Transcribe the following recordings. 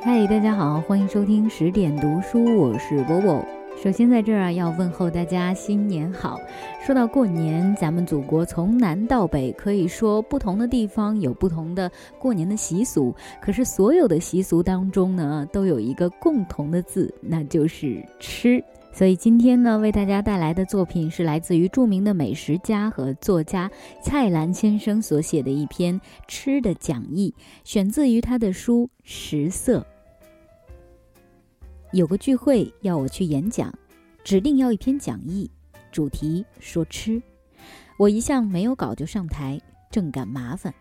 嗨，大家好，欢迎收听十点读书，我是波波。首先在这儿啊，要问候大家新年好。说到过年，咱们祖国从南到北，可以说不同的地方有不同的过年的习俗。可是所有的习俗当中呢，都有一个共同的字，那就是吃。所以今天呢，为大家带来的作品是来自于著名的美食家和作家蔡澜先生所写的一篇吃的讲义，选自于他的书《食色》。有个聚会要我去演讲，指定要一篇讲义，主题说吃。我一向没有稿就上台，正感麻烦。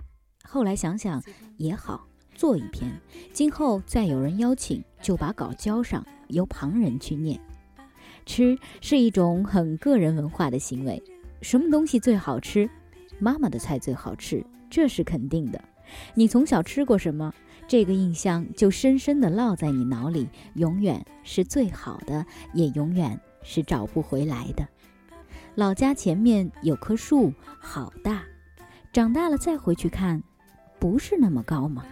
后来想想也好，做一篇，今后再有人邀请，就把稿交上，由旁人去念。吃是一种很个人文化的行为。什么东西最好吃？妈妈的菜最好吃，这是肯定的。你从小吃过什么？这个印象就深深地烙在你脑里，永远是最好的，也永远是找不回来的。老家前面有棵树，好大，长大了再回去看，不是那么高吗？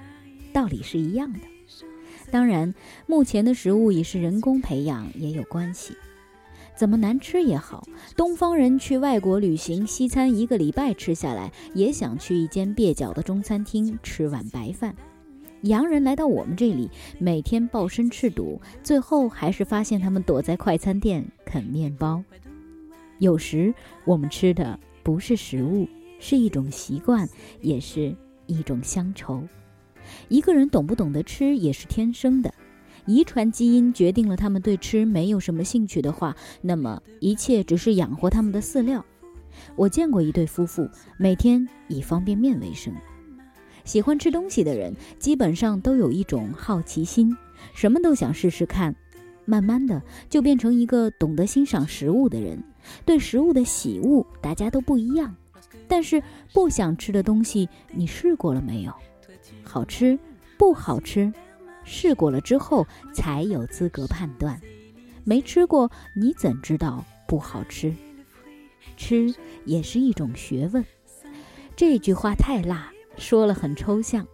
道理是一样的。当然，目前的食物也是人工培养，也有关系。怎么难吃也好，东方人去外国旅行，西餐一个礼拜吃下来，也想去一间蹩脚的中餐厅吃碗白饭。洋人来到我们这里，每天抱身赤肚，最后还是发现他们躲在快餐店啃面包。有时我们吃的不是食物，是一种习惯，也是一种乡愁。一个人懂不懂得吃，也是天生的。遗传基因决定了他们对吃没有什么兴趣的话，那么一切只是养活他们的饲料。我见过一对夫妇，每天以方便面为生。喜欢吃东西的人，基本上都有一种好奇心，什么都想试试看。慢慢的，就变成一个懂得欣赏食物的人。对食物的喜恶，大家都不一样。但是不想吃的东西，你试过了没有？好吃，不好吃？试过了之后才有资格判断，没吃过你怎知道不好吃？吃也是一种学问。这句话太辣，说了很抽象。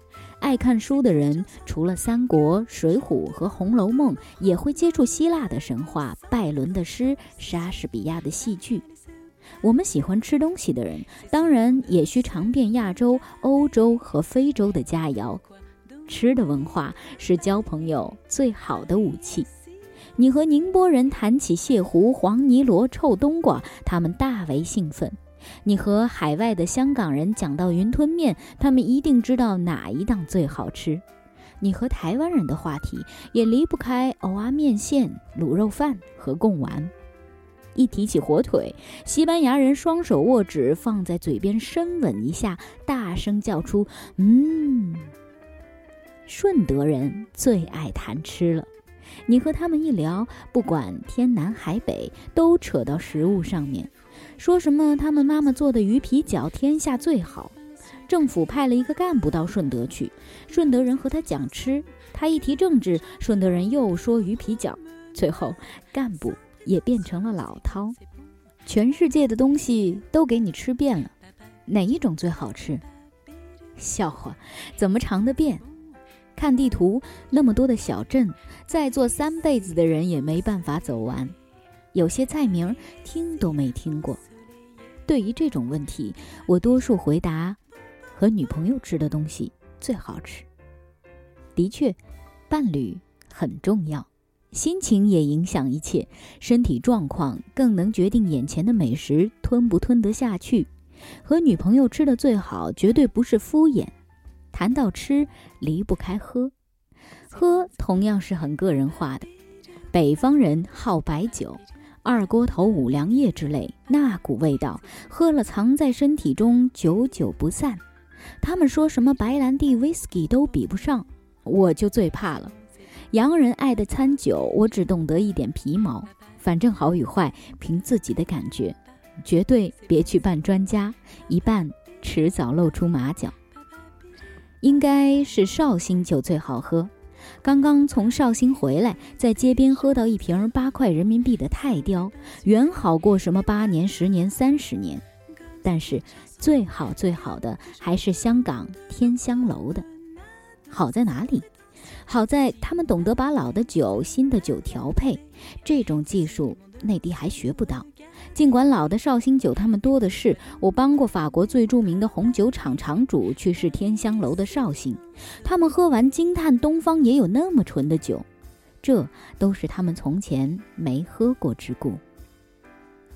爱看书的人，除了《三国》《水浒》和《红楼梦》，也会接触希腊的神话、拜伦的诗、莎士比亚的戏剧。我们喜欢吃东西的人，当然也需尝遍亚洲、欧洲和非洲的佳肴。吃的文化是交朋友最好的武器。你和宁波人谈起蟹糊、黄泥螺、臭冬瓜，他们大为兴奋；你和海外的香港人讲到云吞面，他们一定知道哪一档最好吃。你和台湾人的话题也离不开藕啊面线、卤肉饭和贡丸。一提起火腿，西班牙人双手握指放在嘴边深吻一下，大声叫出：“嗯。”顺德人最爱谈吃了，你和他们一聊，不管天南海北，都扯到食物上面，说什么他们妈妈做的鱼皮饺天下最好。政府派了一个干部到顺德去，顺德人和他讲吃，他一提政治，顺德人又说鱼皮饺，最后干部也变成了老饕。全世界的东西都给你吃遍了，哪一种最好吃？笑话，怎么尝得遍？看地图，那么多的小镇，再做三辈子的人也没办法走完。有些菜名听都没听过。对于这种问题，我多数回答：和女朋友吃的东西最好吃。的确，伴侣很重要，心情也影响一切，身体状况更能决定眼前的美食吞不吞得下去。和女朋友吃的最好，绝对不是敷衍。谈到吃，离不开喝，喝同样是很个人化的。北方人好白酒，二锅头、五粮液之类，那股味道，喝了藏在身体中，久久不散。他们说什么白兰地、whisky 都比不上，我就最怕了。洋人爱的餐酒，我只懂得一点皮毛，反正好与坏，凭自己的感觉，绝对别去扮专家，一扮迟早露出马脚。应该是绍兴酒最好喝。刚刚从绍兴回来，在街边喝到一瓶八块人民币的泰雕，远好过什么八年、十年、三十年。但是最好最好的还是香港天香楼的。好在哪里？好在他们懂得把老的酒、新的酒调配，这种技术内地还学不到。尽管老的绍兴酒他们多的是，我帮过法国最著名的红酒厂厂主去试天香楼的绍兴，他们喝完惊叹东方也有那么纯的酒，这都是他们从前没喝过之故。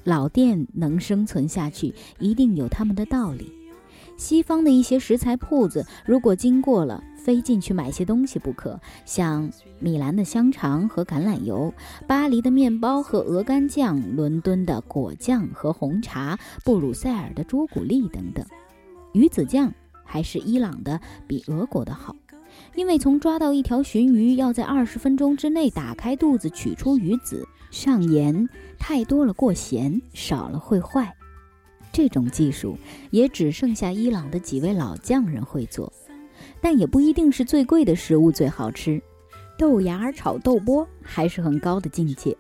老店能生存下去，一定有他们的道理。西方的一些食材铺子，如果经过了，非进去买些东西不可。像米兰的香肠和橄榄油，巴黎的面包和鹅肝酱，伦敦的果酱和红茶，布鲁塞尔的朱古力等等。鱼子酱还是伊朗的比俄国的好，因为从抓到一条鲟鱼，要在二十分钟之内打开肚子取出鱼子，上盐，太多了过咸，少了会坏。这种技术也只剩下伊朗的几位老匠人会做，但也不一定是最贵的食物最好吃。豆芽炒豆波还是很高的境界。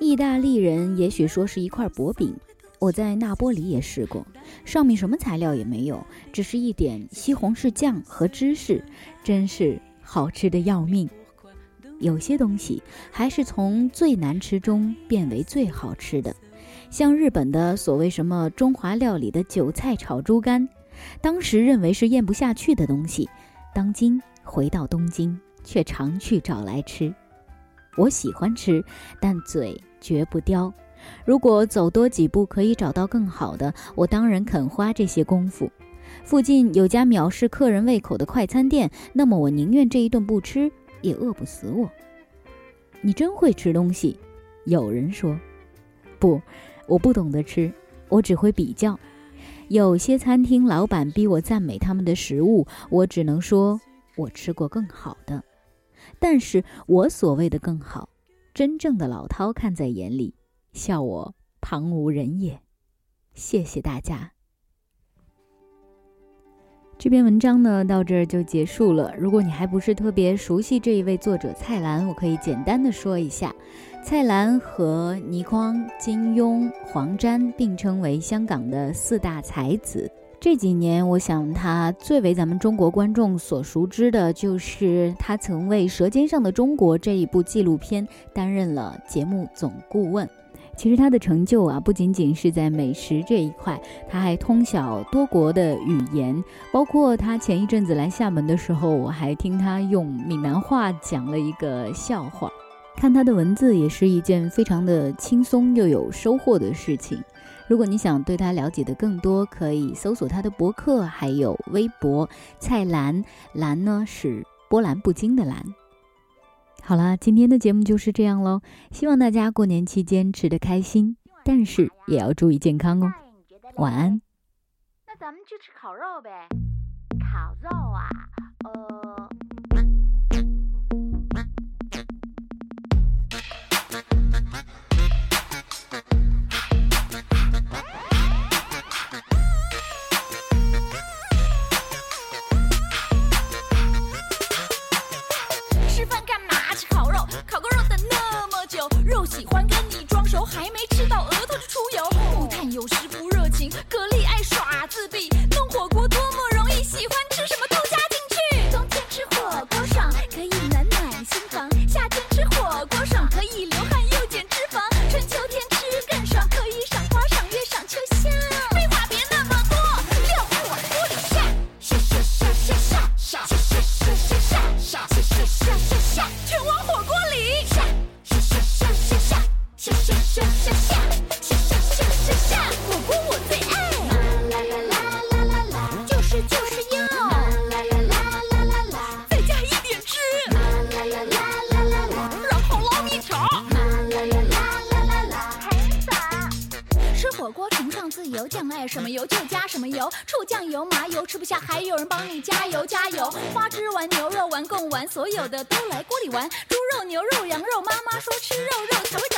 意大利人也许说是一块薄饼，我在那波里也试过，上面什么材料也没有，只是一点西红柿酱和芝士，真是好吃的要命。有些东西还是从最难吃中变为最好吃的。像日本的所谓什么中华料理的韭菜炒猪肝，当时认为是咽不下去的东西，当今回到东京却常去找来吃。我喜欢吃，但嘴绝不刁。如果走多几步可以找到更好的，我当然肯花这些功夫。附近有家藐视客人胃口的快餐店，那么我宁愿这一顿不吃，也饿不死我。你真会吃东西，有人说，不。我不懂得吃，我只会比较。有些餐厅老板逼我赞美他们的食物，我只能说我吃过更好的。但是我所谓的更好，真正的老饕看在眼里，笑我旁无人也。谢谢大家。这篇文章呢，到这儿就结束了。如果你还不是特别熟悉这一位作者蔡澜，我可以简单的说一下。蔡澜和倪匡、金庸、黄沾并称为香港的四大才子。这几年，我想他最为咱们中国观众所熟知的，就是他曾为《舌尖上的中国》这一部纪录片担任了节目总顾问。其实他的成就啊，不仅仅是在美食这一块，他还通晓多国的语言，包括他前一阵子来厦门的时候，我还听他用闽南话讲了一个笑话。看他的文字也是一件非常的轻松又有收获的事情。如果你想对他了解的更多，可以搜索他的博客，还有微博“蔡澜”，澜呢是波澜不惊的澜。好了，今天的节目就是这样喽。希望大家过年期间吃的开心，但是也要注意健康哦。晚安。那咱们去吃烤肉呗？烤肉啊，呃。还没吃到额头就出油。木炭有时不酱爱什么油就加什么油，醋酱油麻油吃不下，还有人帮你加油加油。花枝丸、牛肉丸、贡丸，所有的都来锅里玩。猪肉、牛肉、羊肉，妈妈说吃肉肉才会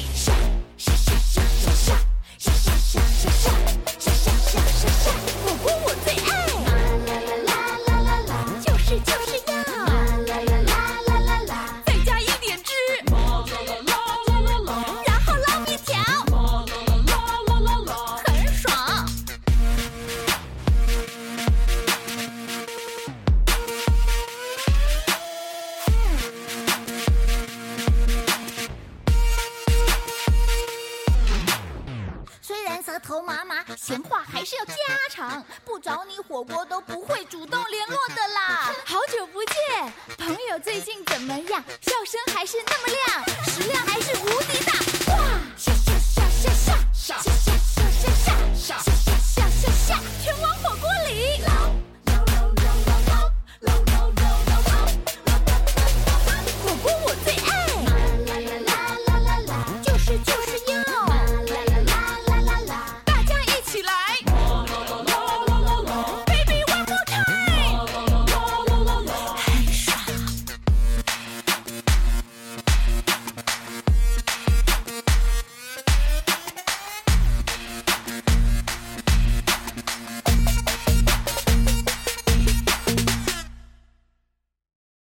Shake. 闲话还是要家常。不找你火锅都不会主动联络的啦。好久不见，朋友最近怎么样？笑声还是那么亮，